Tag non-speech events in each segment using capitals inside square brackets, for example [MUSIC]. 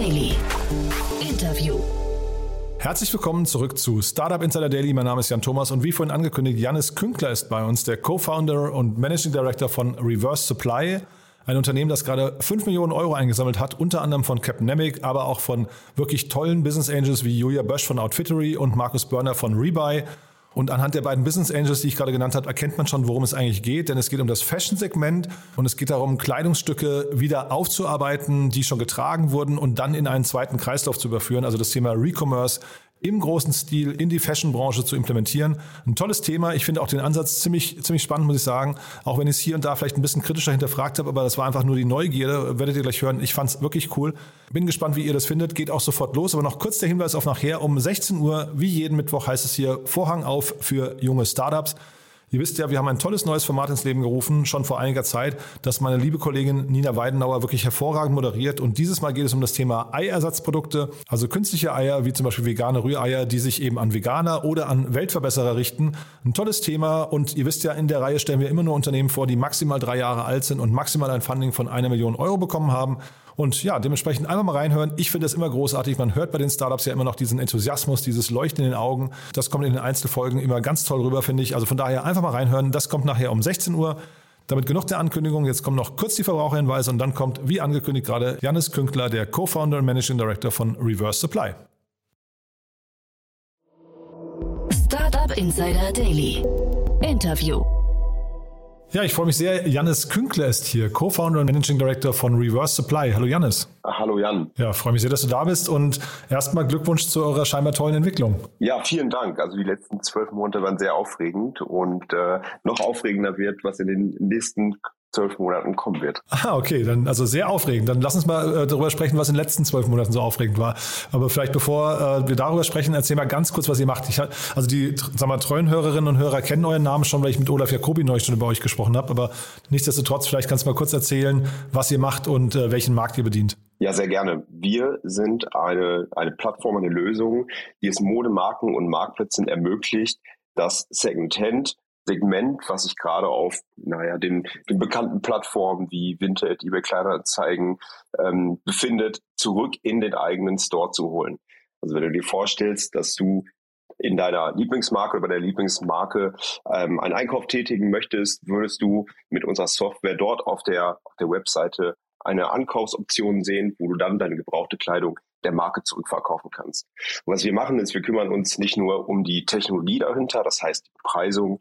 Daily. Interview. Herzlich willkommen zurück zu Startup Insider Daily. Mein Name ist Jan Thomas und wie vorhin angekündigt, Janis Künkler ist bei uns, der Co-Founder und Managing Director von Reverse Supply. Ein Unternehmen, das gerade 5 Millionen Euro eingesammelt hat, unter anderem von Capnemic, aber auch von wirklich tollen Business Angels wie Julia Bösch von Outfittery und Markus Börner von Rebuy. Und anhand der beiden Business Angels, die ich gerade genannt habe, erkennt man schon, worum es eigentlich geht. Denn es geht um das Fashion-Segment und es geht darum, Kleidungsstücke wieder aufzuarbeiten, die schon getragen wurden und dann in einen zweiten Kreislauf zu überführen. Also das Thema Recommerce im großen Stil in die Fashion-Branche zu implementieren. Ein tolles Thema. Ich finde auch den Ansatz ziemlich, ziemlich spannend, muss ich sagen. Auch wenn ich es hier und da vielleicht ein bisschen kritischer hinterfragt habe, aber das war einfach nur die Neugierde. Werdet ihr gleich hören. Ich fand es wirklich cool. Bin gespannt, wie ihr das findet. Geht auch sofort los. Aber noch kurz der Hinweis auf nachher. Um 16 Uhr, wie jeden Mittwoch, heißt es hier Vorhang auf für junge Startups. Ihr wisst ja, wir haben ein tolles neues Format ins Leben gerufen, schon vor einiger Zeit, das meine liebe Kollegin Nina Weidenauer wirklich hervorragend moderiert. Und dieses Mal geht es um das Thema Eiersatzprodukte, also künstliche Eier, wie zum Beispiel vegane Rühreier, die sich eben an Veganer oder an Weltverbesserer richten. Ein tolles Thema. Und ihr wisst ja, in der Reihe stellen wir immer nur Unternehmen vor, die maximal drei Jahre alt sind und maximal ein Funding von einer Million Euro bekommen haben. Und ja, dementsprechend einfach mal reinhören. Ich finde das immer großartig. Man hört bei den Startups ja immer noch diesen Enthusiasmus, dieses Leuchten in den Augen. Das kommt in den Einzelfolgen immer ganz toll rüber, finde ich. Also von daher einfach mal reinhören. Das kommt nachher um 16 Uhr. Damit genug der Ankündigung. Jetzt kommen noch kurz die Verbraucherhinweise und dann kommt, wie angekündigt gerade, Janis Künkler, der Co-Founder und Managing Director von Reverse Supply. Startup Insider Daily. Interview. Ja, ich freue mich sehr. Jannis Künkler ist hier, Co-Founder und Managing Director von Reverse Supply. Hallo Jannis. Hallo Jan. Ja, freue mich sehr, dass du da bist und erstmal Glückwunsch zu eurer scheinbar tollen Entwicklung. Ja, vielen Dank. Also die letzten zwölf Monate waren sehr aufregend und äh, noch aufregender wird, was in den nächsten zwölf Monaten kommen wird. Ah, okay, dann also sehr aufregend. Dann lass uns mal äh, darüber sprechen, was in den letzten zwölf Monaten so aufregend war. Aber vielleicht bevor äh, wir darüber sprechen, erzähl mal ganz kurz, was ihr macht. Ich, also die sag mal, treuen Hörerinnen und Hörer kennen euren Namen schon, weil ich mit Olaf Jacobi neulich schon über euch gesprochen habe. Aber nichtsdestotrotz, vielleicht kannst du mal kurz erzählen, was ihr macht und äh, welchen Markt ihr bedient. Ja, sehr gerne. Wir sind eine, eine Plattform, eine Lösung, die es Modemarken und Marktplätzen ermöglicht, das Secondhand Segment, was sich gerade auf, naja, den, den bekannten Plattformen wie Vinted, eBay Kleinanzeigen ähm, befindet, zurück in den eigenen Store zu holen. Also wenn du dir vorstellst, dass du in deiner Lieblingsmarke oder bei der Lieblingsmarke ähm, einen Einkauf tätigen möchtest, würdest du mit unserer Software dort auf der, auf der Webseite eine Ankaufsoption sehen, wo du dann deine gebrauchte Kleidung der Marke zurückverkaufen kannst. Und was wir machen, ist, wir kümmern uns nicht nur um die Technologie dahinter, das heißt die Bepreisung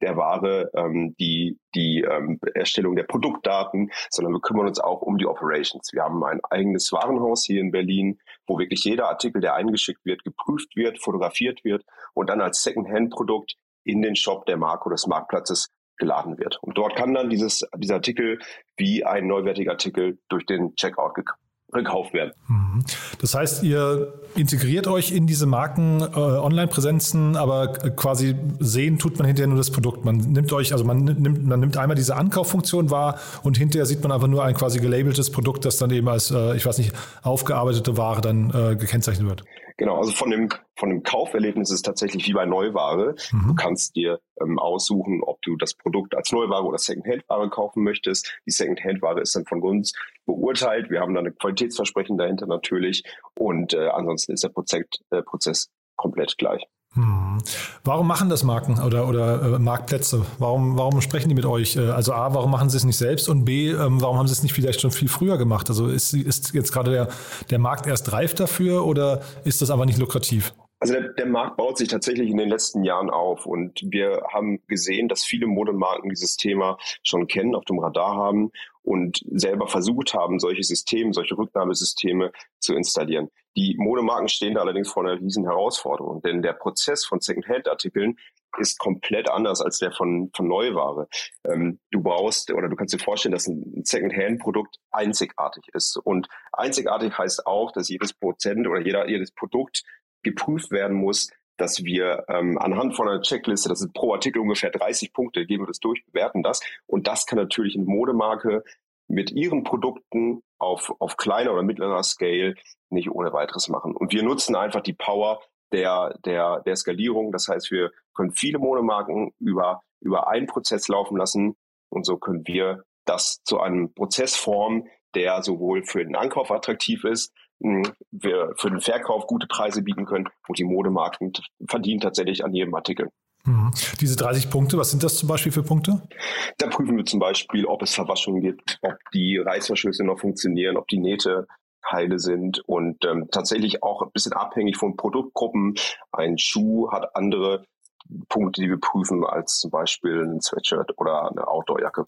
der Ware, ähm, die, die ähm, Erstellung der Produktdaten, sondern wir kümmern uns auch um die Operations. Wir haben ein eigenes Warenhaus hier in Berlin, wo wirklich jeder Artikel, der eingeschickt wird, geprüft wird, fotografiert wird und dann als Second-Hand-Produkt in den Shop der Marke oder des Marktplatzes geladen wird. Und dort kann dann dieses, dieser Artikel wie ein neuwertiger Artikel durch den Checkout gekauft werden. Mhm. Das heißt, ihr integriert euch in diese Marken äh, Online-Präsenzen, aber quasi sehen tut man hinterher nur das Produkt. Man nimmt euch, also man nimmt, man nimmt einmal diese Ankauffunktion wahr und hinterher sieht man einfach nur ein quasi gelabeltes Produkt, das dann eben als, äh, ich weiß nicht, aufgearbeitete Ware dann äh, gekennzeichnet wird. Genau, also von dem, von dem Kauferlebnis ist es tatsächlich wie bei Neuware. Mhm. Du kannst dir ähm, aussuchen, ob du das Produkt als Neuware oder Secondhand-Ware kaufen möchtest. Die Secondhand-Ware ist dann von uns beurteilt. Wir haben dann ein Qualitätsversprechen dahinter natürlich. Und äh, ansonsten ist der Prozess, äh, Prozess komplett gleich. Hm. Warum machen das Marken oder, oder äh, Marktplätze? Warum, warum sprechen die mit euch? Äh, also A, warum machen sie es nicht selbst? Und B, ähm, warum haben sie es nicht vielleicht schon viel früher gemacht? Also ist, ist jetzt gerade der, der Markt erst reif dafür oder ist das aber nicht lukrativ? Also der, der Markt baut sich tatsächlich in den letzten Jahren auf und wir haben gesehen, dass viele Modemarken dieses Thema schon kennen, auf dem Radar haben und selber versucht haben, solche Systeme, solche Rücknahmesysteme zu installieren. Die Modemarken stehen da allerdings vor einer riesen Herausforderung, denn der Prozess von Second-Hand-Artikeln ist komplett anders als der von, von Neuware. Ähm, du brauchst oder du kannst dir vorstellen, dass ein Second-Hand-Produkt einzigartig ist. Und einzigartig heißt auch, dass jedes Prozent oder jeder, jedes Produkt geprüft werden muss, dass wir ähm, anhand von einer Checkliste, das sind pro Artikel ungefähr 30 Punkte, geben wir das durch, bewerten das. Und das kann natürlich eine Modemarke mit ihren Produkten auf, auf kleiner oder mittlerer Scale nicht ohne weiteres machen. Und wir nutzen einfach die Power der, der, der Skalierung. Das heißt, wir können viele Modemarken über, über einen Prozess laufen lassen. Und so können wir das zu einem Prozess formen, der sowohl für den Ankauf attraktiv ist, wir für den Verkauf gute Preise bieten können und die Modemarken verdienen tatsächlich an jedem Artikel. Mhm. Diese 30 Punkte, was sind das zum Beispiel für Punkte? Da prüfen wir zum Beispiel, ob es Verwaschungen gibt, ob die Reißverschlüsse noch funktionieren, ob die Nähte heile sind und ähm, tatsächlich auch ein bisschen abhängig von Produktgruppen. Ein Schuh hat andere Punkte, die wir prüfen, als zum Beispiel ein Sweatshirt oder eine Outdoorjacke.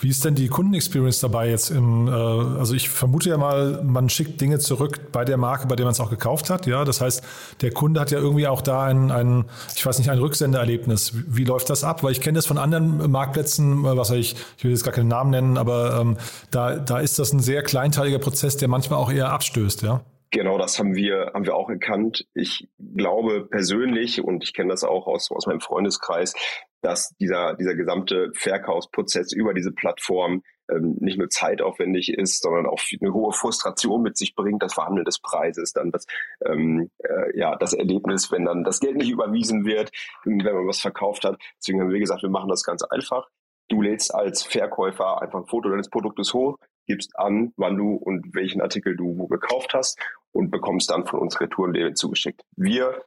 Wie ist denn die Kundenexperience dabei jetzt im, äh, also ich vermute ja mal, man schickt Dinge zurück bei der Marke, bei der man es auch gekauft hat, ja. Das heißt, der Kunde hat ja irgendwie auch da ein, ein ich weiß nicht, ein Rücksendererlebnis. Wie, wie läuft das ab? Weil ich kenne das von anderen Marktplätzen, äh, was ich, ich will jetzt gar keinen Namen nennen, aber ähm, da, da ist das ein sehr kleinteiliger Prozess, der manchmal auch eher abstößt, ja. Genau, das haben wir, haben wir auch erkannt. Ich glaube persönlich, und ich kenne das auch aus, aus meinem Freundeskreis, dass dieser, dieser gesamte Verkaufsprozess über diese Plattform ähm, nicht nur zeitaufwendig ist, sondern auch eine hohe Frustration mit sich bringt, das Verhandeln des Preises, dann das, ähm, äh, ja, das Erlebnis, wenn dann das Geld nicht überwiesen wird, wenn man was verkauft hat. Deswegen haben wir gesagt, wir machen das ganz einfach. Du lädst als Verkäufer einfach ein Foto deines Produktes hoch, gibst an, wann du und welchen Artikel du gekauft hast und bekommst dann von uns Retourenlabel zugeschickt. Wir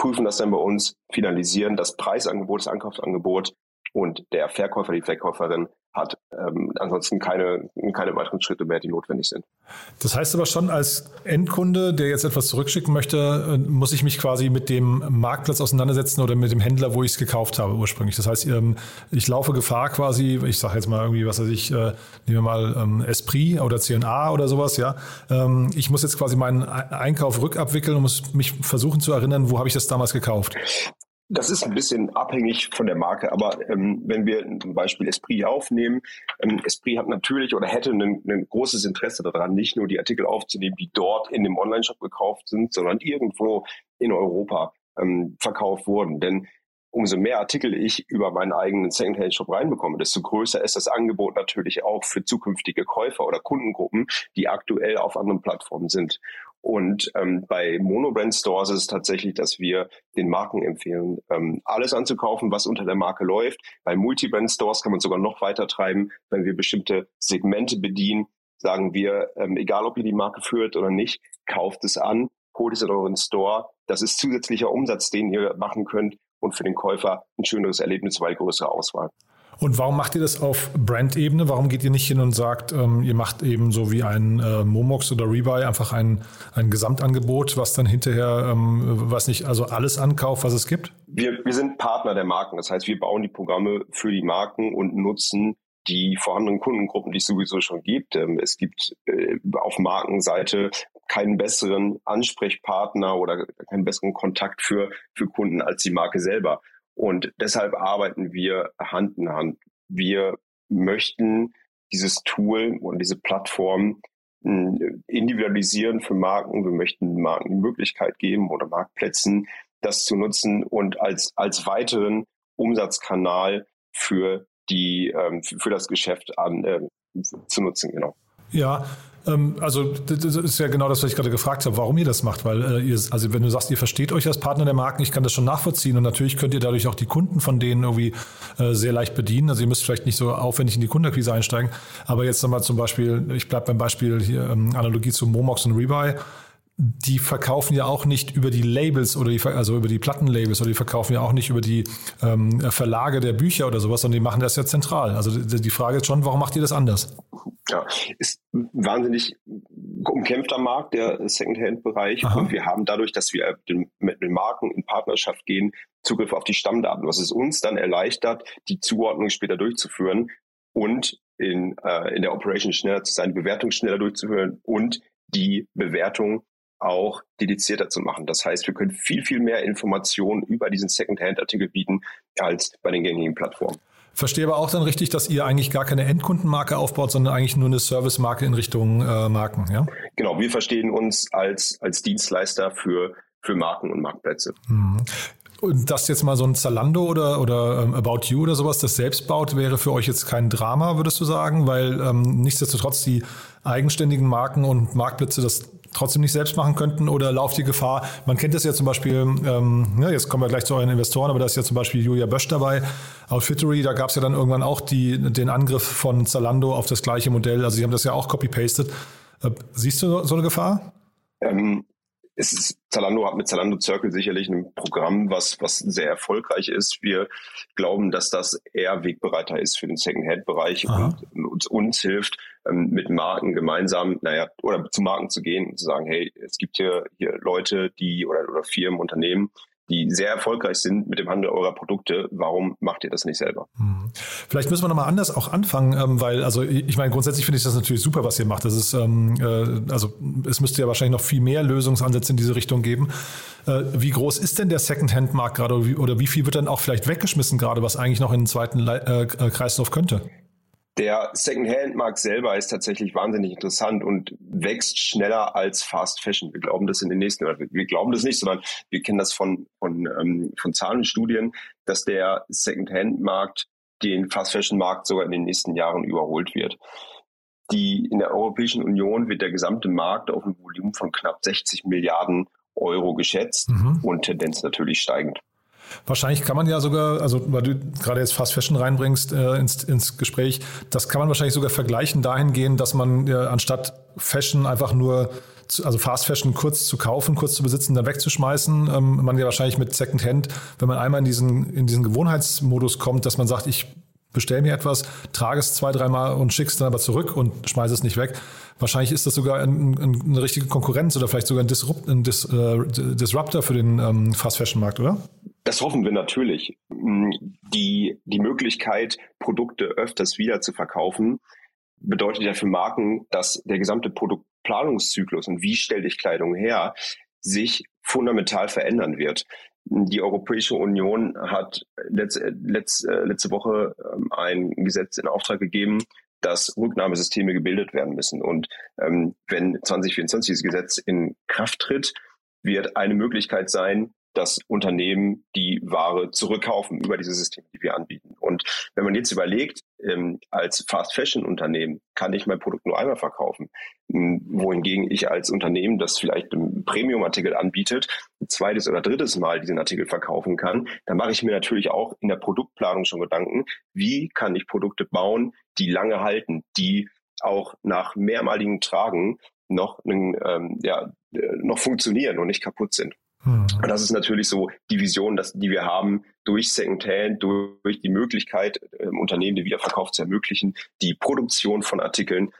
prüfen das dann bei uns, finalisieren das Preisangebot, das Ankaufsangebot und der Verkäufer, die Verkäuferin hat ähm, ansonsten keine, keine weiteren Schritte mehr, die notwendig sind. Das heißt aber schon, als Endkunde, der jetzt etwas zurückschicken möchte, äh, muss ich mich quasi mit dem Marktplatz auseinandersetzen oder mit dem Händler, wo ich es gekauft habe ursprünglich. Das heißt, ähm, ich laufe Gefahr quasi, ich sage jetzt mal irgendwie, was weiß ich, äh, nehmen wir mal ähm, Esprit oder CNA oder sowas, ja. Ähm, ich muss jetzt quasi meinen Einkauf rückabwickeln und muss mich versuchen zu erinnern, wo habe ich das damals gekauft. Das ist ein bisschen abhängig von der Marke, aber ähm, wenn wir zum Beispiel Esprit aufnehmen, ähm, Esprit hat natürlich oder hätte ein, großes Interesse daran, nicht nur die Artikel aufzunehmen, die dort in dem Online-Shop gekauft sind, sondern irgendwo in Europa ähm, verkauft wurden. Denn umso mehr Artikel ich über meinen eigenen Secondhand-Shop reinbekomme, desto größer ist das Angebot natürlich auch für zukünftige Käufer oder Kundengruppen, die aktuell auf anderen Plattformen sind. Und ähm, bei Monobrand Stores ist es tatsächlich, dass wir den Marken empfehlen, ähm, alles anzukaufen, was unter der Marke läuft. Bei Multibrand Stores kann man sogar noch weiter treiben, wenn wir bestimmte Segmente bedienen. Sagen wir, ähm, egal ob ihr die Marke führt oder nicht, kauft es an, holt es in euren Store. Das ist zusätzlicher Umsatz, den ihr machen könnt und für den Käufer ein schöneres Erlebnis, weil größere Auswahl. Und warum macht ihr das auf Brand-Ebene? Warum geht ihr nicht hin und sagt, ähm, ihr macht eben so wie ein äh, Momox oder Rebuy einfach ein, ein Gesamtangebot, was dann hinterher, ähm, was nicht, also alles ankauft, was es gibt? Wir, wir sind Partner der Marken. Das heißt, wir bauen die Programme für die Marken und nutzen die vorhandenen Kundengruppen, die es sowieso schon gibt. Ähm, es gibt äh, auf Markenseite keinen besseren Ansprechpartner oder keinen besseren Kontakt für, für Kunden als die Marke selber. Und deshalb arbeiten wir Hand in Hand. Wir möchten dieses Tool und diese Plattform hm, individualisieren für Marken. Wir möchten Marken die Möglichkeit geben oder Marktplätzen, das zu nutzen und als, als weiteren Umsatzkanal für die, ähm, für das Geschäft an, äh, zu nutzen, genau. Ja, ähm, also das ist ja genau das, was ich gerade gefragt habe, warum ihr das macht, weil äh, ihr, also wenn du sagst, ihr versteht euch als Partner der Marken, ich kann das schon nachvollziehen und natürlich könnt ihr dadurch auch die Kunden von denen irgendwie äh, sehr leicht bedienen. Also ihr müsst vielleicht nicht so aufwendig in die Kundenakquise einsteigen, aber jetzt nochmal zum Beispiel, ich bleibe beim Beispiel hier ähm, Analogie zu Momox und Rebuy die verkaufen ja auch nicht über die Labels oder die, also über die Plattenlabels oder die verkaufen ja auch nicht über die ähm, Verlage der Bücher oder sowas, sondern die machen das ja zentral. Also die, die Frage ist schon, warum macht ihr das anders? Ja, ist ein wahnsinnig umkämpfter Markt, der Secondhand-Bereich. Und wir haben dadurch, dass wir mit den Marken in Partnerschaft gehen, Zugriff auf die Stammdaten, was es uns dann erleichtert, die Zuordnung später durchzuführen und in, äh, in der Operation schneller zu sein, die Bewertung schneller durchzuführen und die Bewertung auch dedizierter zu machen. Das heißt, wir können viel, viel mehr Informationen über diesen Secondhand-Artikel bieten als bei den gängigen Plattformen. Verstehe aber auch dann richtig, dass ihr eigentlich gar keine Endkundenmarke aufbaut, sondern eigentlich nur eine Servicemarke in Richtung äh, Marken, ja? Genau, wir verstehen uns als, als Dienstleister für, für Marken und Marktplätze. Mhm. Und dass jetzt mal so ein Zalando oder, oder ähm, About You oder sowas das selbst baut, wäre für euch jetzt kein Drama, würdest du sagen? Weil ähm, nichtsdestotrotz die eigenständigen Marken und Marktplätze das trotzdem nicht selbst machen könnten oder lauft die Gefahr, man kennt das ja zum Beispiel, ähm, ja, jetzt kommen wir gleich zu euren Investoren, aber da ist ja zum Beispiel Julia Bösch dabei, Outfittery, da gab es ja dann irgendwann auch die, den Angriff von Zalando auf das gleiche Modell, also sie haben das ja auch copy-pasted. Äh, siehst du so eine Gefahr? Ähm, es ist, Zalando hat mit Zalando Circle sicherlich ein Programm, was, was sehr erfolgreich ist. Wir glauben, dass das eher Wegbereiter ist für den Second-Hand-Bereich und, und uns, uns hilft, ähm, mit Marken gemeinsam, naja, oder zu Marken zu gehen und zu sagen, hey, es gibt hier, hier Leute, die oder, oder Firmen, Unternehmen, die sehr erfolgreich sind mit dem Handel eurer Produkte. Warum macht ihr das nicht selber? Hm. Vielleicht müssen wir nochmal anders auch anfangen, ähm, weil, also ich meine, grundsätzlich finde ich das natürlich super, was ihr macht. Das ist, ähm, äh, also es müsste ja wahrscheinlich noch viel mehr Lösungsansätze in diese Richtung geben. Äh, wie groß ist denn der Secondhand-Markt gerade oder wie, viel wird dann auch vielleicht weggeschmissen gerade, was eigentlich noch in den zweiten äh, Kreislauf könnte? Der Second-Hand-Markt selber ist tatsächlich wahnsinnig interessant und wächst schneller als Fast Fashion. Wir glauben das in den nächsten, wir glauben das nicht, sondern wir kennen das von, von, ähm, von Zahlenstudien, dass der Second-Hand-Markt den Fast Fashion-Markt sogar in den nächsten Jahren überholt wird. Die, in der Europäischen Union wird der gesamte Markt auf ein Volumen von knapp 60 Milliarden Euro geschätzt mhm. und Tendenz natürlich steigend. Wahrscheinlich kann man ja sogar, also weil du gerade jetzt Fast Fashion reinbringst äh, ins, ins Gespräch, das kann man wahrscheinlich sogar vergleichen dahingehend, dass man äh, anstatt Fashion einfach nur, also Fast Fashion kurz zu kaufen, kurz zu besitzen, dann wegzuschmeißen, ähm, man ja wahrscheinlich mit Second Hand, wenn man einmal in diesen, in diesen Gewohnheitsmodus kommt, dass man sagt, ich bestell mir etwas, trage es zwei, dreimal und schick's dann aber zurück und schmeiße es nicht weg. Wahrscheinlich ist das sogar ein, ein, eine richtige Konkurrenz oder vielleicht sogar ein, Disrupt, ein Dis, äh, Disruptor für den ähm, Fast Fashion Markt, oder? Das hoffen wir natürlich. Mm, die, die Möglichkeit, Produkte öfters wieder zu verkaufen, bedeutet ja für Marken, dass der gesamte Produktplanungszyklus und wie stelle ich Kleidung her, sich fundamental verändern wird. Die Europäische Union hat letzte, letzte, letzte Woche ähm, ein Gesetz in Auftrag gegeben, dass Rücknahmesysteme gebildet werden müssen. Und ähm, wenn 2024 dieses Gesetz in Kraft tritt, wird eine Möglichkeit sein, dass Unternehmen die Ware zurückkaufen über diese Systeme, die wir anbieten. Und wenn man jetzt überlegt, ähm, als Fast Fashion Unternehmen kann ich mein Produkt nur einmal verkaufen, ähm, wohingegen ich als Unternehmen, das vielleicht einen Premium-Artikel anbietet, ein zweites oder drittes Mal diesen Artikel verkaufen kann, dann mache ich mir natürlich auch in der Produktplanung schon Gedanken, wie kann ich Produkte bauen, die lange halten, die auch nach mehrmaligen Tragen noch, ähm, ja, äh, noch funktionieren und nicht kaputt sind. Mhm. Und das ist natürlich so die Vision, dass, die wir haben, durch Secondhand, durch, die Möglichkeit, ähm, Unternehmen den Wiederverkauf zu ermöglichen, die Produktion von Artikeln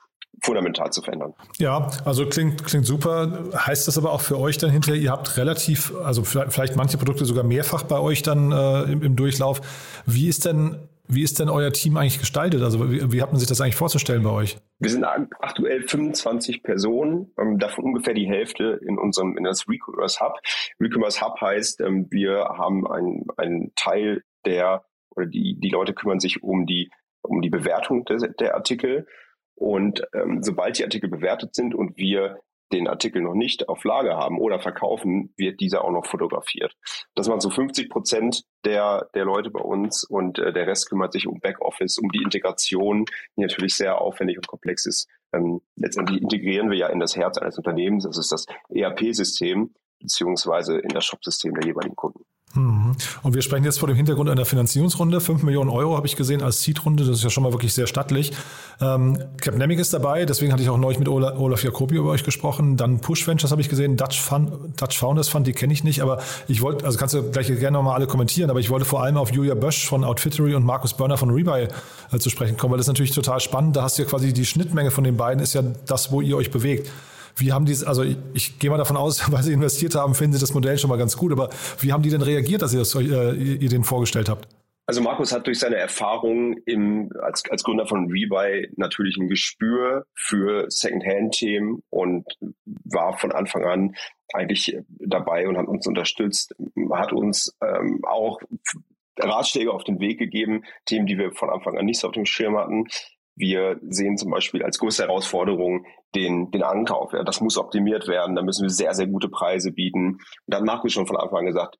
fundamental zu verändern. Ja, also klingt, klingt super. Heißt das aber auch für euch dann hinterher, ihr habt relativ, also vielleicht manche Produkte sogar mehrfach bei euch dann äh, im, im Durchlauf. Wie ist denn wie ist denn euer Team eigentlich gestaltet? Also wie, wie hat man sich das eigentlich vorzustellen bei euch? Wir sind aktuell 25 Personen, ähm, davon ungefähr die Hälfte in unserem in das Recommerce Hub. Recommerce Hub heißt, ähm, wir haben einen, einen Teil der oder die, die Leute kümmern sich um die um die Bewertung der, der Artikel. Und ähm, sobald die Artikel bewertet sind und wir den Artikel noch nicht auf Lager haben oder verkaufen, wird dieser auch noch fotografiert. Das waren so 50 Prozent der, der Leute bei uns und äh, der Rest kümmert sich um Backoffice, um die Integration, die natürlich sehr aufwendig und komplex ist. Ähm, letztendlich integrieren wir ja in das Herz eines Unternehmens, das ist das ERP-System beziehungsweise in das Shop-System der jeweiligen Kunden. Mhm. Und wir sprechen jetzt vor dem Hintergrund einer Finanzierungsrunde. 5 Millionen Euro habe ich gesehen als Seed-Runde. Das ist ja schon mal wirklich sehr stattlich. Ähm, Capnemic ist dabei. Deswegen hatte ich auch neulich mit Olaf, Olaf Jacobi über euch gesprochen. Dann Push Ventures habe ich gesehen. Dutch, Fund, Dutch Founders Fund, die kenne ich nicht. Aber ich wollte, also kannst du gleich gerne nochmal alle kommentieren. Aber ich wollte vor allem auf Julia Bösch von Outfittery und Markus Börner von Rebuy äh, zu sprechen kommen, weil das ist natürlich total spannend. Da hast du ja quasi die Schnittmenge von den beiden ist ja das, wo ihr euch bewegt. Wie haben die, also ich, ich, gehe mal davon aus, [LAUGHS] weil sie investiert haben, finden sie das Modell schon mal ganz gut. Aber wie haben die denn reagiert, dass ihr, das, äh, ihr den vorgestellt habt? Also Markus hat durch seine Erfahrung im, als, als Gründer von Rebuy natürlich ein Gespür für Secondhand-Themen und war von Anfang an eigentlich dabei und hat uns unterstützt, hat uns ähm, auch Ratschläge auf den Weg gegeben, Themen, die wir von Anfang an nicht so auf dem Schirm hatten. Wir sehen zum Beispiel als größte Herausforderung den, den Ankauf. Ja, das muss optimiert werden. Da müssen wir sehr, sehr gute Preise bieten. Und da hat Markus schon von Anfang an gesagt,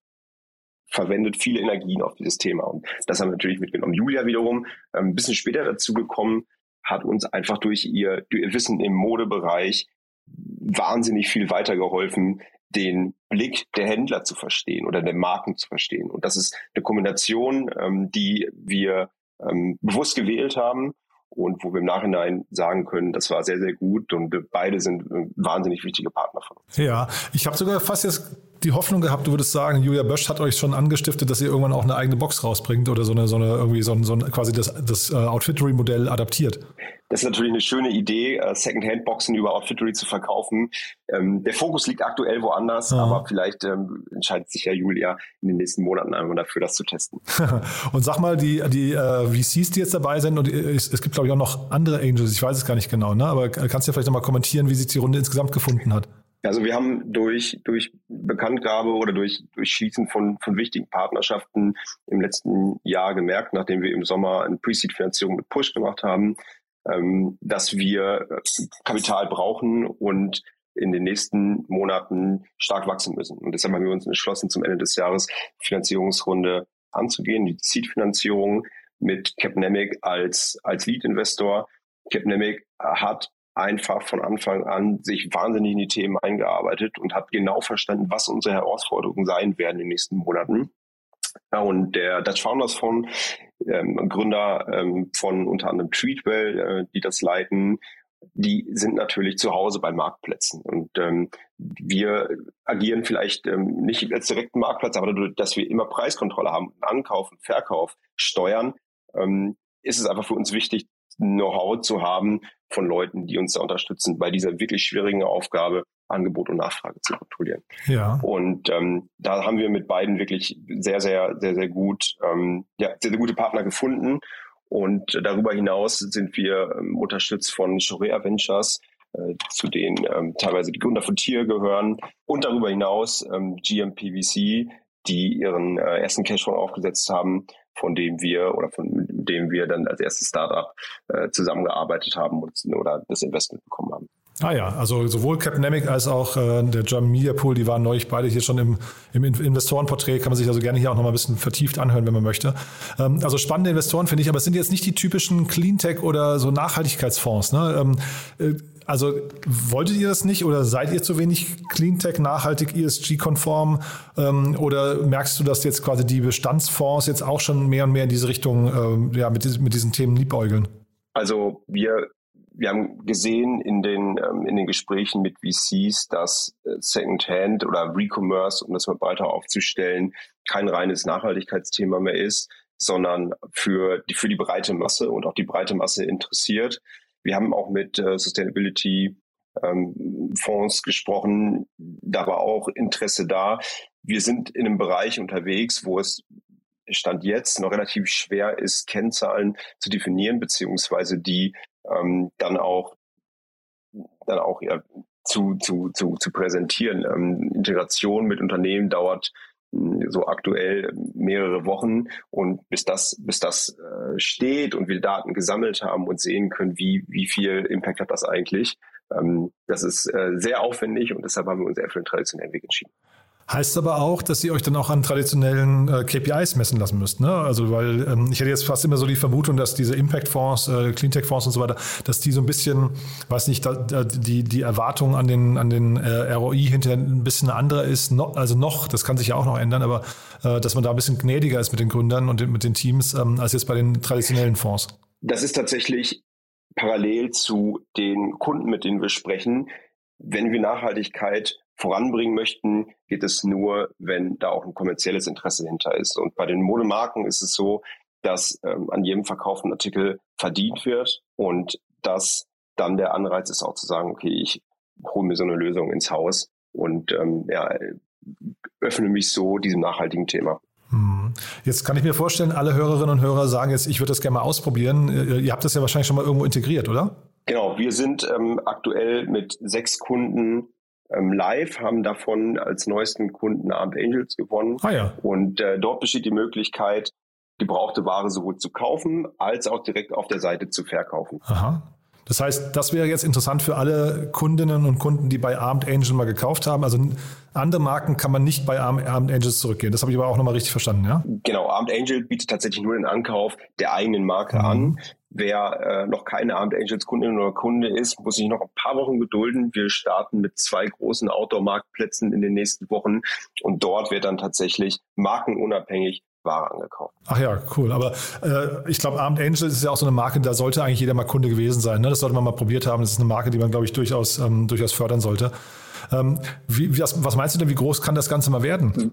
verwendet viele Energien auf dieses Thema. Und das haben wir natürlich mitgenommen. Julia wiederum, ähm, ein bisschen später dazu gekommen, hat uns einfach durch ihr, durch ihr Wissen im Modebereich wahnsinnig viel weitergeholfen, den Blick der Händler zu verstehen oder der Marken zu verstehen. Und das ist eine Kombination, ähm, die wir ähm, bewusst gewählt haben und wo wir im Nachhinein sagen können, das war sehr, sehr gut und beide sind wahnsinnig wichtige Partner von uns. Ja, ich habe sogar fast jetzt die Hoffnung gehabt, du würdest sagen, Julia Bösch hat euch schon angestiftet, dass ihr irgendwann auch eine eigene Box rausbringt oder so eine, so eine irgendwie so ein, so ein quasi das, das uh, Outfittery-Modell adaptiert. Das ist natürlich eine schöne Idee, uh, Secondhand-Boxen über Outfittery zu verkaufen. Ähm, der Fokus liegt aktuell woanders, Aha. aber vielleicht ähm, entscheidet sich ja Julia in den nächsten Monaten einmal dafür, das zu testen. [LAUGHS] und sag mal, die, die uh, VCs, die jetzt dabei sind, und es, es gibt, glaube ich, auch noch andere Angels, ich weiß es gar nicht genau, ne? aber kannst du ja vielleicht nochmal kommentieren, wie sich die Runde insgesamt gefunden hat? Also wir haben durch, durch Bekanntgabe oder durch, durch Schließen von, von wichtigen Partnerschaften im letzten Jahr gemerkt, nachdem wir im Sommer eine Pre-Seed-Finanzierung mit Push gemacht haben, ähm, dass wir äh, Kapital brauchen und in den nächsten Monaten stark wachsen müssen. Und deshalb haben wir uns entschlossen, zum Ende des Jahres Finanzierungsrunde anzugehen, die Seed-Finanzierung mit Capnemic als, als Lead-Investor. Capnemic hat einfach von Anfang an sich wahnsinnig in die Themen eingearbeitet und hat genau verstanden, was unsere Herausforderungen sein werden in den nächsten Monaten. Und der Dutch Founders Fund, ähm, Gründer ähm, von unter anderem Treatwell, äh, die das leiten, die sind natürlich zu Hause bei Marktplätzen. Und ähm, wir agieren vielleicht ähm, nicht als direkten Marktplatz, aber dadurch, dass wir immer Preiskontrolle haben, Ankauf und Verkauf steuern, ähm, ist es einfach für uns wichtig, Know-how zu haben von Leuten, die uns da unterstützen, bei dieser wirklich schwierigen Aufgabe, Angebot und Nachfrage zu kontrollieren. Ja. Und ähm, da haben wir mit beiden wirklich sehr, sehr, sehr, sehr gut, ähm, ja, sehr, sehr gute Partner gefunden. Und darüber hinaus sind wir ähm, unterstützt von Shorea Ventures, äh, zu denen ähm, teilweise die Gründer von Tier gehören. Und darüber hinaus ähm, GMPVC, die ihren äh, ersten Cashflow aufgesetzt haben, von dem wir oder von dem wir dann als erstes Startup äh, zusammengearbeitet haben und, oder das Investment bekommen haben. Ah ja, also sowohl Capnemic als auch äh, der German Media Pool, die waren neulich beide hier schon im, im Investorenporträt, kann man sich also gerne hier auch nochmal ein bisschen vertieft anhören, wenn man möchte. Ähm, also spannende Investoren finde ich, aber es sind jetzt nicht die typischen Cleantech oder so Nachhaltigkeitsfonds. Ne? Ähm, äh, also wolltet ihr das nicht oder seid ihr zu wenig Cleantech, nachhaltig, ESG-konform? Ähm, oder merkst du, dass jetzt quasi die Bestandsfonds jetzt auch schon mehr und mehr in diese Richtung ähm, ja, mit, mit diesen Themen liebäugeln? Also wir wir haben gesehen in den, ähm, in den Gesprächen mit VCs, dass äh, Secondhand oder Recommerce, um das mal breiter aufzustellen, kein reines Nachhaltigkeitsthema mehr ist, sondern für die, für die breite Masse und auch die breite Masse interessiert. Wir haben auch mit äh, Sustainability ähm, Fonds gesprochen, da war auch Interesse da. Wir sind in einem Bereich unterwegs, wo es Stand jetzt noch relativ schwer ist, Kennzahlen zu definieren, beziehungsweise die ähm, dann auch dann auch ja, zu, zu, zu, zu präsentieren. Ähm, Integration mit Unternehmen dauert so aktuell mehrere Wochen und bis das bis das äh, steht und wir Daten gesammelt haben und sehen können, wie wie viel Impact hat das eigentlich, ähm, das ist äh, sehr aufwendig und deshalb haben wir uns eher für den traditionellen Weg entschieden. Heißt aber auch, dass ihr euch dann auch an traditionellen äh, KPIs messen lassen müsst. Ne? Also weil ähm, ich hätte jetzt fast immer so die Vermutung, dass diese Impact-Fonds, äh, Cleantech-Fonds und so weiter, dass die so ein bisschen, weiß nicht, da, die, die Erwartung an den, an den äh, ROI hinterher ein bisschen andere ist. No, also noch, das kann sich ja auch noch ändern, aber äh, dass man da ein bisschen gnädiger ist mit den Gründern und mit den Teams ähm, als jetzt bei den traditionellen Fonds. Das ist tatsächlich parallel zu den Kunden, mit denen wir sprechen. Wenn wir Nachhaltigkeit voranbringen möchten, geht es nur, wenn da auch ein kommerzielles Interesse hinter ist. Und bei den Modemarken ist es so, dass ähm, an jedem verkauften Artikel verdient wird und dass dann der Anreiz ist auch zu sagen, okay, ich hole mir so eine Lösung ins Haus und ähm, ja, öffne mich so diesem nachhaltigen Thema. Hm. Jetzt kann ich mir vorstellen, alle Hörerinnen und Hörer sagen jetzt, ich würde das gerne mal ausprobieren. Ihr habt das ja wahrscheinlich schon mal irgendwo integriert, oder? Genau, wir sind ähm, aktuell mit sechs Kunden ähm, live, haben davon als neuesten Kunden Armed Angels gewonnen. Ah, ja. Und äh, dort besteht die Möglichkeit, gebrauchte Ware sowohl zu kaufen als auch direkt auf der Seite zu verkaufen. Aha. Das heißt, das wäre jetzt interessant für alle Kundinnen und Kunden, die bei Armed Angel mal gekauft haben. Also andere Marken kann man nicht bei Armed Angels zurückgehen. Das habe ich aber auch nochmal richtig verstanden, ja? Genau, Armed Angel bietet tatsächlich nur den Ankauf der eigenen Marke mhm. an. Wer äh, noch keine Armed Angels Kundin oder Kunde ist, muss sich noch ein paar Wochen gedulden. Wir starten mit zwei großen Outdoor-Marktplätzen in den nächsten Wochen und dort wird dann tatsächlich markenunabhängig Ware angekauft. Ach ja, cool. Aber äh, ich glaube, Armed Angel ist ja auch so eine Marke, da sollte eigentlich jeder mal Kunde gewesen sein. Ne? Das sollte man mal probiert haben. Das ist eine Marke, die man, glaube ich, durchaus, ähm, durchaus fördern sollte. Ähm, wie, was, was meinst du denn, wie groß kann das Ganze mal werden?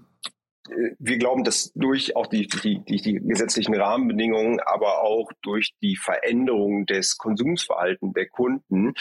Wir glauben, dass durch auch die, die, die, die gesetzlichen Rahmenbedingungen, aber auch durch die Veränderung des Konsumsverhaltens der Kunden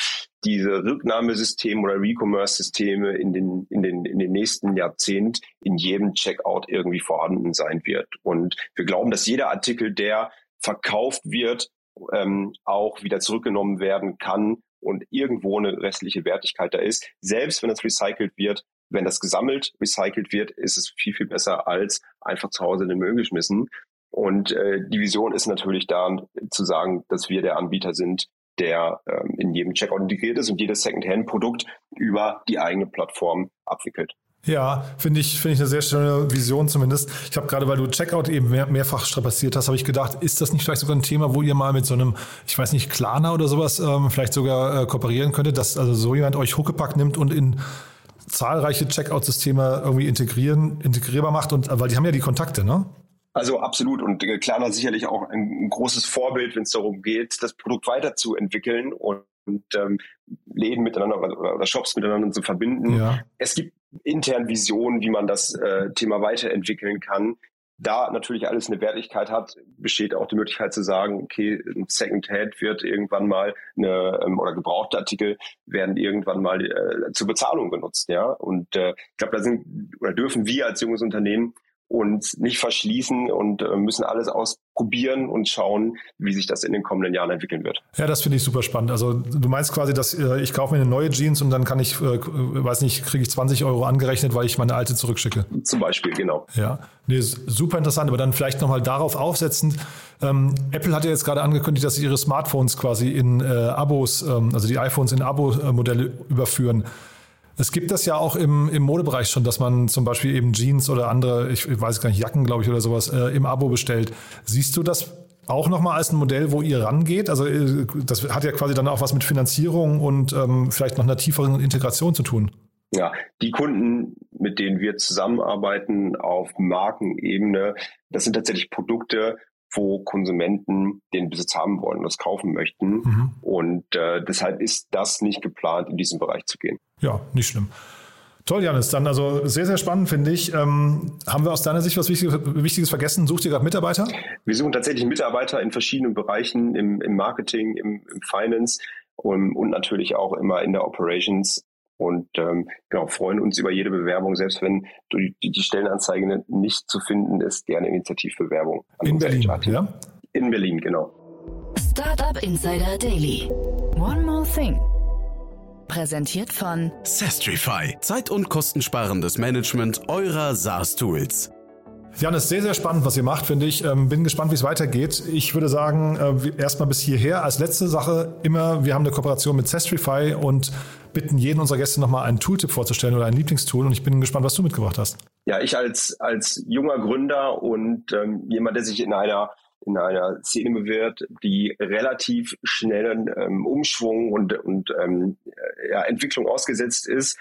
diese Rücknahmesysteme oder Recommerce-Systeme in den, in, den, in den nächsten Jahrzehnt in jedem Checkout irgendwie vorhanden sein wird. Und wir glauben, dass jeder Artikel, der verkauft wird, ähm, auch wieder zurückgenommen werden kann und irgendwo eine restliche Wertigkeit da ist, selbst wenn es recycelt wird, wenn das gesammelt, recycelt wird, ist es viel, viel besser als einfach zu Hause in den Müll geschmissen. Und äh, die Vision ist natürlich da zu sagen, dass wir der Anbieter sind, der ähm, in jedem Checkout integriert ist und jedes Secondhand-Produkt über die eigene Plattform abwickelt. Ja, finde ich, finde ich eine sehr schöne Vision zumindest. Ich habe gerade, weil du Checkout eben mehr, mehrfach strapaziert hast, habe ich gedacht, ist das nicht vielleicht sogar ein Thema, wo ihr mal mit so einem, ich weiß nicht, Klarna oder sowas ähm, vielleicht sogar äh, kooperieren könntet, dass also so jemand euch Huckepack nimmt und in zahlreiche Checkout-Systeme irgendwie integrieren, integrierbar macht und weil die haben ja die Kontakte, ne? Also absolut und äh, Klarna sicherlich auch ein großes Vorbild, wenn es darum geht, das Produkt weiterzuentwickeln und, und ähm, Läden miteinander oder, oder, Shops miteinander zu verbinden. Ja. Es gibt intern Visionen, wie man das äh, Thema weiterentwickeln kann da natürlich alles eine Wertigkeit hat, besteht auch die Möglichkeit zu sagen, okay, ein Second-Hand wird irgendwann mal eine, ähm, oder gebrauchte Artikel werden irgendwann mal äh, zur Bezahlung genutzt, ja. Und äh, ich glaube, da sind oder dürfen wir als junges Unternehmen uns nicht verschließen und äh, müssen alles ausprobieren und schauen, wie sich das in den kommenden Jahren entwickeln wird. Ja, das finde ich super spannend. Also du meinst quasi, dass äh, ich kaufe mir eine neue Jeans und dann kann ich, äh, weiß nicht, kriege ich 20 Euro angerechnet, weil ich meine alte zurückschicke. Zum Beispiel, genau. Ja, nee, super interessant. Aber dann vielleicht nochmal darauf aufsetzend. Ähm, Apple hat ja jetzt gerade angekündigt, dass sie ihre Smartphones quasi in äh, Abos, ähm, also die iPhones in Abo-Modelle überführen. Es gibt das ja auch im, im Modebereich schon, dass man zum Beispiel eben Jeans oder andere, ich, weiß gar nicht, Jacken, glaube ich, oder sowas, äh, im Abo bestellt. Siehst du das auch nochmal als ein Modell, wo ihr rangeht? Also äh, das hat ja quasi dann auch was mit Finanzierung und ähm, vielleicht noch einer tieferen Integration zu tun. Ja, die Kunden, mit denen wir zusammenarbeiten auf Markenebene, das sind tatsächlich Produkte, wo Konsumenten den Besitz haben wollen und das kaufen möchten. Mhm. Und äh, deshalb ist das nicht geplant, in diesen Bereich zu gehen. Ja, nicht schlimm. Toll, Janis. Dann also sehr, sehr spannend, finde ich. Ähm, haben wir aus deiner Sicht was Wichtiges, Wichtiges vergessen? Sucht ihr gerade Mitarbeiter? Wir suchen tatsächlich Mitarbeiter in verschiedenen Bereichen, im, im Marketing, im, im Finance und, und, natürlich auch immer in der Operations. Und ähm, genau, freuen uns über jede Bewerbung, selbst wenn die, die Stellenanzeige nicht zu finden ist, gerne Initiativbewerbung. In Berlin, ja? In Berlin, genau. Startup Insider Daily. One more thing. Präsentiert von Sestrify. Zeit- und kostensparendes Management eurer SaaS-Tools. Jan, ist sehr, sehr spannend, was ihr macht, finde ich. Ähm, bin gespannt, wie es weitergeht. Ich würde sagen, äh, erstmal bis hierher. Als letzte Sache immer, wir haben eine Kooperation mit Sestrify und bitten jeden unserer Gäste nochmal einen Tooltip vorzustellen oder ein Lieblingstool. Und ich bin gespannt, was du mitgebracht hast. Ja, ich als, als junger Gründer und ähm, jemand, der sich in einer in einer Szene bewährt, die relativ schnellen ähm, Umschwung und, und ähm, ja, Entwicklung ausgesetzt ist,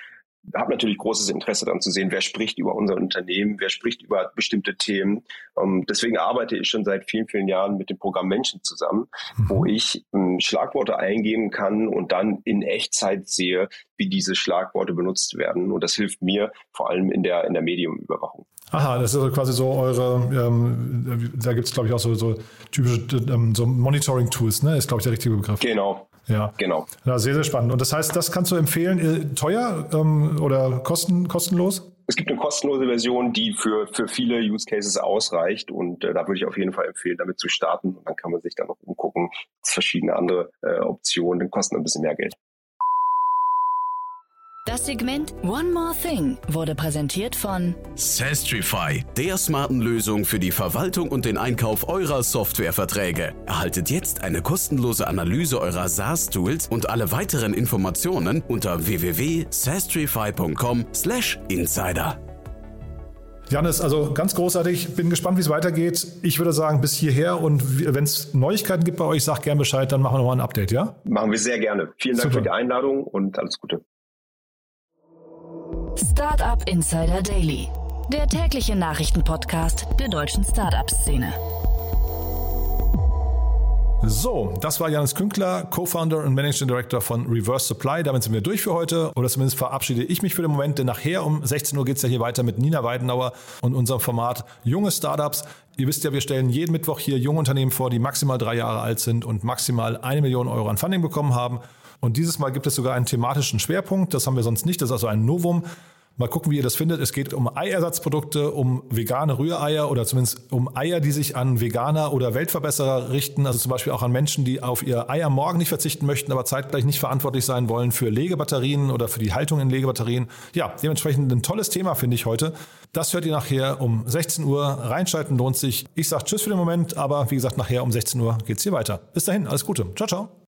habe natürlich großes Interesse daran zu sehen, wer spricht über unser Unternehmen, wer spricht über bestimmte Themen. Ähm, deswegen arbeite ich schon seit vielen, vielen Jahren mit dem Programm Menschen zusammen, mhm. wo ich um, ähm, Schlagworte eingeben kann und dann in Echtzeit sehe, wie diese Schlagworte benutzt werden. Und das hilft mir vor allem in der, in der Mediumüberwachung. Aha, das ist also quasi so eure, ähm, da gibt es glaube ich auch so, so typische ähm, so Monitoring-Tools, ne? Ist glaube ich der richtige Begriff. Genau, ja, genau. Ja, sehr, sehr spannend. Und das heißt, das kannst du empfehlen, äh, teuer ähm, oder kosten, kostenlos? Es gibt eine kostenlose Version, die für, für viele Use Cases ausreicht. Und äh, da würde ich auf jeden Fall empfehlen, damit zu starten. Und dann kann man sich dann noch umgucken. Es verschiedene andere äh, Optionen, die kosten ein bisschen mehr Geld. Das Segment One More Thing wurde präsentiert von Sastrify, der smarten Lösung für die Verwaltung und den Einkauf eurer Softwareverträge. Erhaltet jetzt eine kostenlose Analyse eurer SaaS-Tools und alle weiteren Informationen unter www.sastrify.com/insider. Janis, also ganz großartig. Bin gespannt, wie es weitergeht. Ich würde sagen, bis hierher. Und wenn es Neuigkeiten gibt bei euch, sagt gerne Bescheid, dann machen wir nochmal ein Update, ja? Machen wir sehr gerne. Vielen Dank Super. für die Einladung und alles Gute. Startup Insider Daily. der tägliche Nachrichtenpodcast der deutschen Startup-Szene. So, das war Janis Künkler, Co-Founder und Managing Director von Reverse Supply. Damit sind wir durch für heute. Oder zumindest verabschiede ich mich für den Moment, denn nachher um 16 Uhr geht es ja hier weiter mit Nina Weidenauer und unserem Format Junge Startups. Ihr wisst ja, wir stellen jeden Mittwoch hier junge Unternehmen vor, die maximal drei Jahre alt sind und maximal eine Million Euro an Funding bekommen haben. Und dieses Mal gibt es sogar einen thematischen Schwerpunkt. Das haben wir sonst nicht. Das ist also ein Novum. Mal gucken, wie ihr das findet. Es geht um Eiersatzprodukte, um vegane Rühreier oder zumindest um Eier, die sich an Veganer oder Weltverbesserer richten. Also zum Beispiel auch an Menschen, die auf ihr Eier morgen nicht verzichten möchten, aber zeitgleich nicht verantwortlich sein wollen für Legebatterien oder für die Haltung in Legebatterien. Ja, dementsprechend ein tolles Thema finde ich heute. Das hört ihr nachher um 16 Uhr. Reinschalten lohnt sich. Ich sage Tschüss für den Moment, aber wie gesagt, nachher um 16 Uhr geht es hier weiter. Bis dahin, alles Gute. Ciao, ciao.